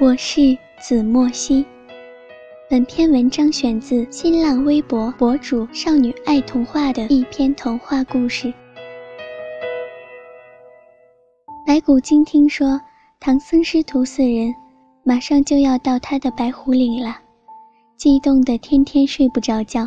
我是子墨兮。本篇文章选自新浪微博博主“少女爱童话”的一篇童话故事。白骨精听说唐僧师徒四人马上就要到他的白虎岭了，激动得天天睡不着觉，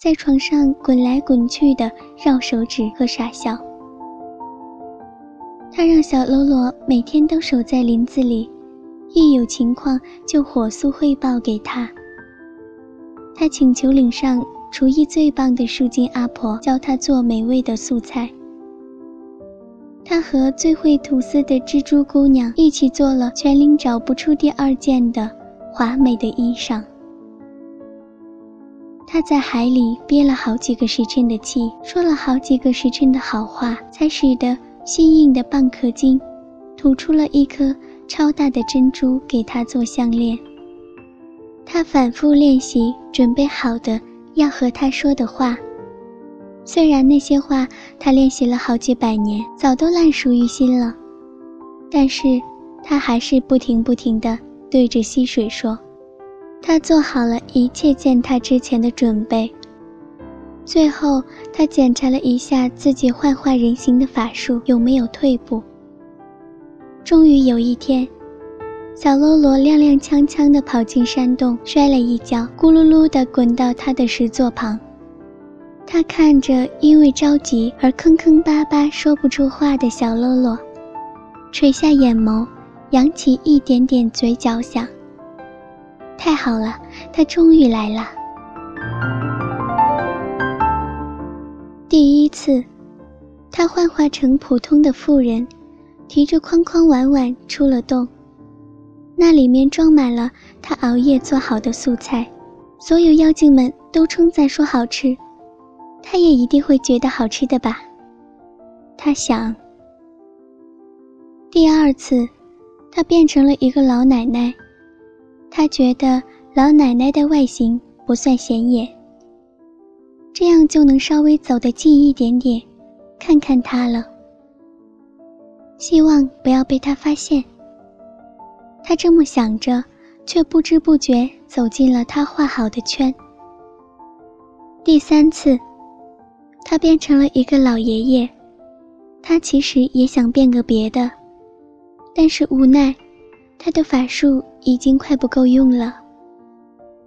在床上滚来滚去的绕手指和傻笑。他让小喽啰每天都守在林子里。一有情况就火速汇报给他。他请求岭上厨艺最棒的树精阿婆教他做美味的素菜。他和最会吐丝的蜘蛛姑娘一起做了全岭找不出第二件的华美的衣裳。他在海里憋了好几个时辰的气，说了好几个时辰的好话，才使得新硬的蚌壳精吐出了一颗。超大的珍珠给他做项链。他反复练习，准备好的要和他说的话。虽然那些话他练习了好几百年，早都烂熟于心了，但是他还是不停不停地对着溪水说。他做好了一切见他之前的准备。最后，他检查了一下自己幻化人形的法术有没有退步。终于有一天，小喽啰踉踉跄跄地跑进山洞，摔了一跤，咕噜噜地滚到他的石座旁。他看着因为着急而坑坑巴巴说不出话的小喽啰，垂下眼眸，扬起一点点嘴角，想：太好了，他终于来了。第一次，他幻化成普通的妇人。提着筐筐碗碗出了洞，那里面装满了他熬夜做好的素菜，所有妖精们都称赞说好吃，他也一定会觉得好吃的吧？他想。第二次，他变成了一个老奶奶，他觉得老奶奶的外形不算显眼，这样就能稍微走得近一点点，看看她了。希望不要被他发现。他这么想着，却不知不觉走进了他画好的圈。第三次，他变成了一个老爷爷。他其实也想变个别的，但是无奈，他的法术已经快不够用了。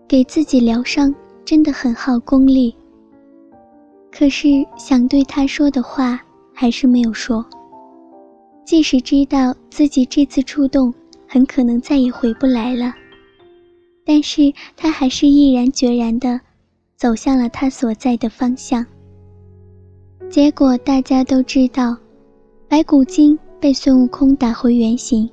给自己疗伤真的很耗功力。可是想对他说的话，还是没有说。即使知道自己这次触动很可能再也回不来了，但是他还是毅然决然地走向了他所在的方向。结果大家都知道，白骨精被孙悟空打回原形，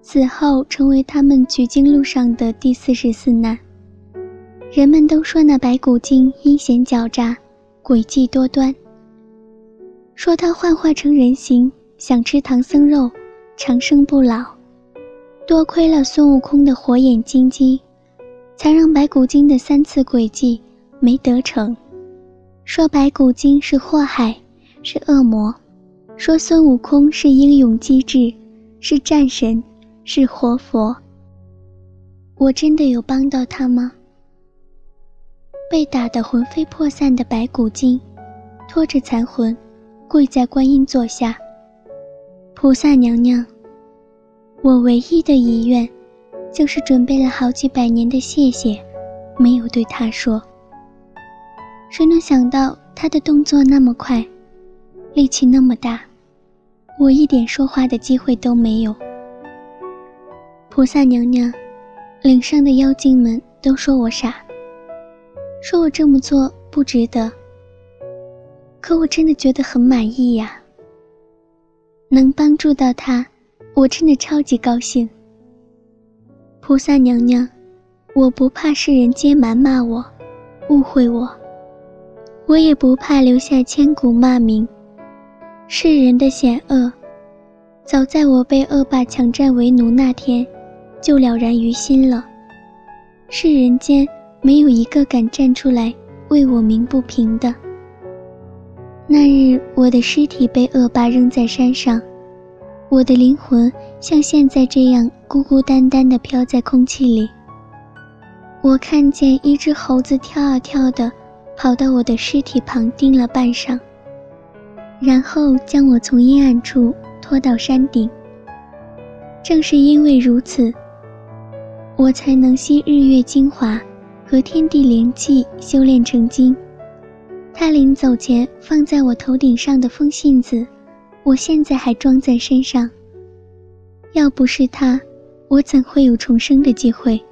死后成为他们取经路上的第四十四难。人们都说那白骨精阴险狡诈，诡计多端。说他幻化成人形，想吃唐僧肉，长生不老。多亏了孙悟空的火眼金睛，才让白骨精的三次诡计没得逞。说白骨精是祸害，是恶魔；说孙悟空是英勇机智，是战神，是活佛。我真的有帮到他吗？被打得魂飞魄散的白骨精，拖着残魂。跪在观音座下，菩萨娘娘，我唯一的遗愿，就是准备了好几百年的谢谢，没有对他说。谁能想到他的动作那么快，力气那么大，我一点说话的机会都没有。菩萨娘娘，岭上的妖精们都说我傻，说我这么做不值得。可我真的觉得很满意呀。能帮助到他，我真的超级高兴。菩萨娘娘，我不怕世人皆谩骂我、误会我，我也不怕留下千古骂名。世人的险恶，早在我被恶霸强占为奴那天，就了然于心了。世人间没有一个敢站出来为我鸣不平的。那日，我的尸体被恶霸扔在山上，我的灵魂像现在这样孤孤单单地飘在空气里。我看见一只猴子跳啊跳的，跑到我的尸体旁盯了半晌，然后将我从阴暗处拖到山顶。正是因为如此，我才能吸日月精华和天地灵气，修炼成精。他临走前放在我头顶上的风信子，我现在还装在身上。要不是他，我怎会有重生的机会？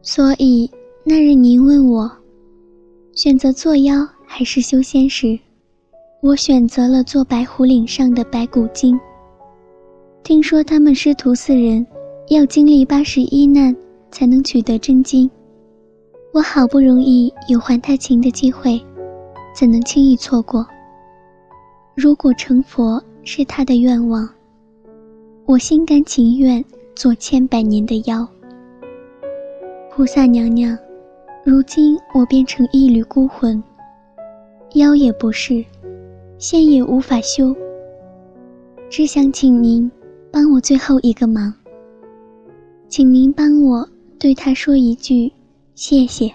所以那日您问我，选择做妖还是修仙时，我选择了做白虎岭上的白骨精。听说他们师徒四人要经历八十一难才能取得真经，我好不容易有还他情的机会。怎能轻易错过？如果成佛是他的愿望，我心甘情愿做千百年的妖。菩萨娘娘，如今我变成一缕孤魂，妖也不是，仙也无法修。只想请您帮我最后一个忙，请您帮我对他说一句谢谢。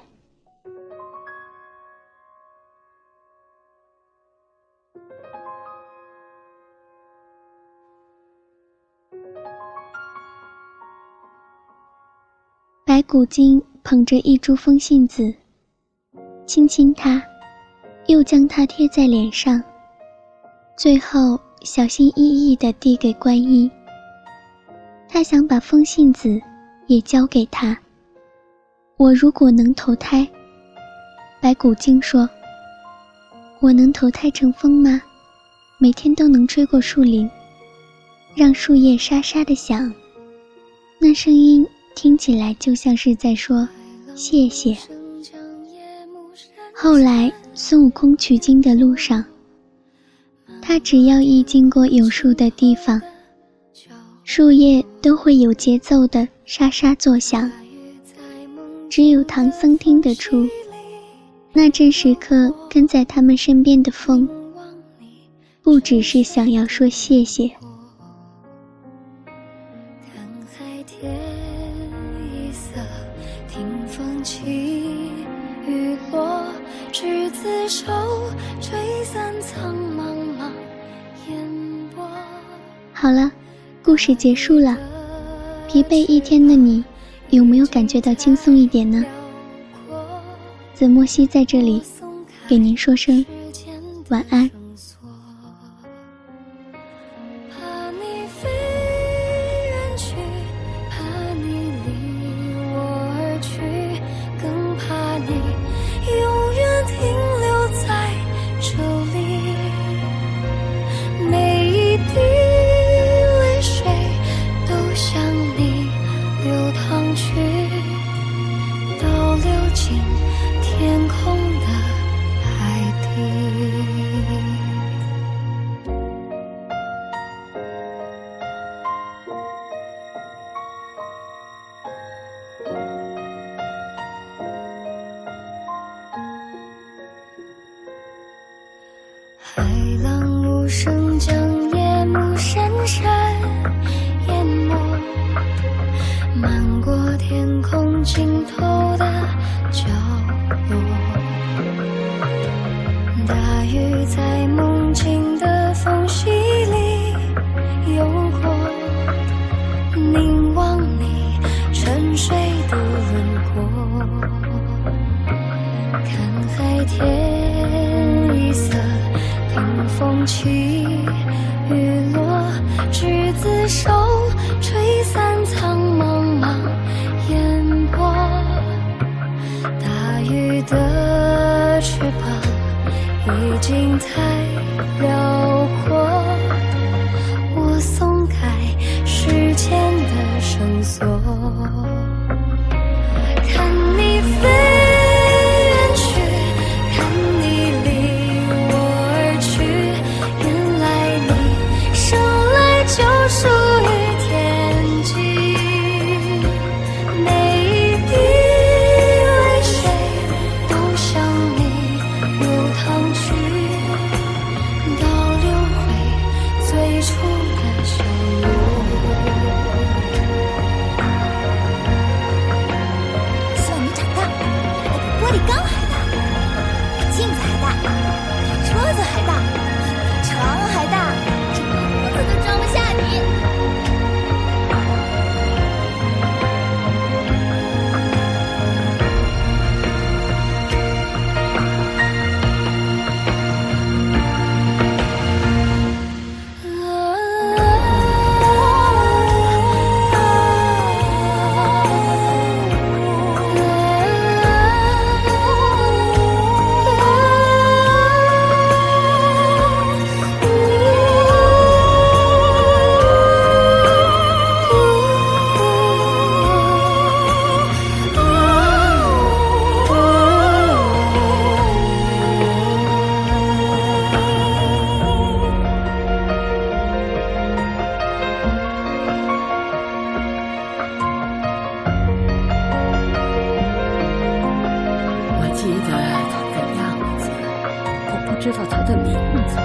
白骨精捧着一株风信子，亲亲它，又将它贴在脸上，最后小心翼翼地递给观音。他想把风信子也交给他。我如果能投胎，白骨精说：“我能投胎成风吗？每天都能吹过树林，让树叶沙沙地响，那声音。”听起来就像是在说谢谢。后来孙悟空取经的路上，他只要一经过有树的地方，树叶都会有节奏的沙沙作响。只有唐僧听得出，那阵时刻跟在他们身边的风，不只是想要说谢谢。厮守，吹散苍茫茫烟波好了，故事结束了。疲惫一天的你，有没有感觉到轻松一点呢？子墨西在这里，给您说声晚安。尽头的角落大鱼在梦境的缝隙里游过凝望你沉睡的轮廓。看海天一色听风起雨落执子手吹散苍已经太辽阔我松开时间的绳索。他的名字。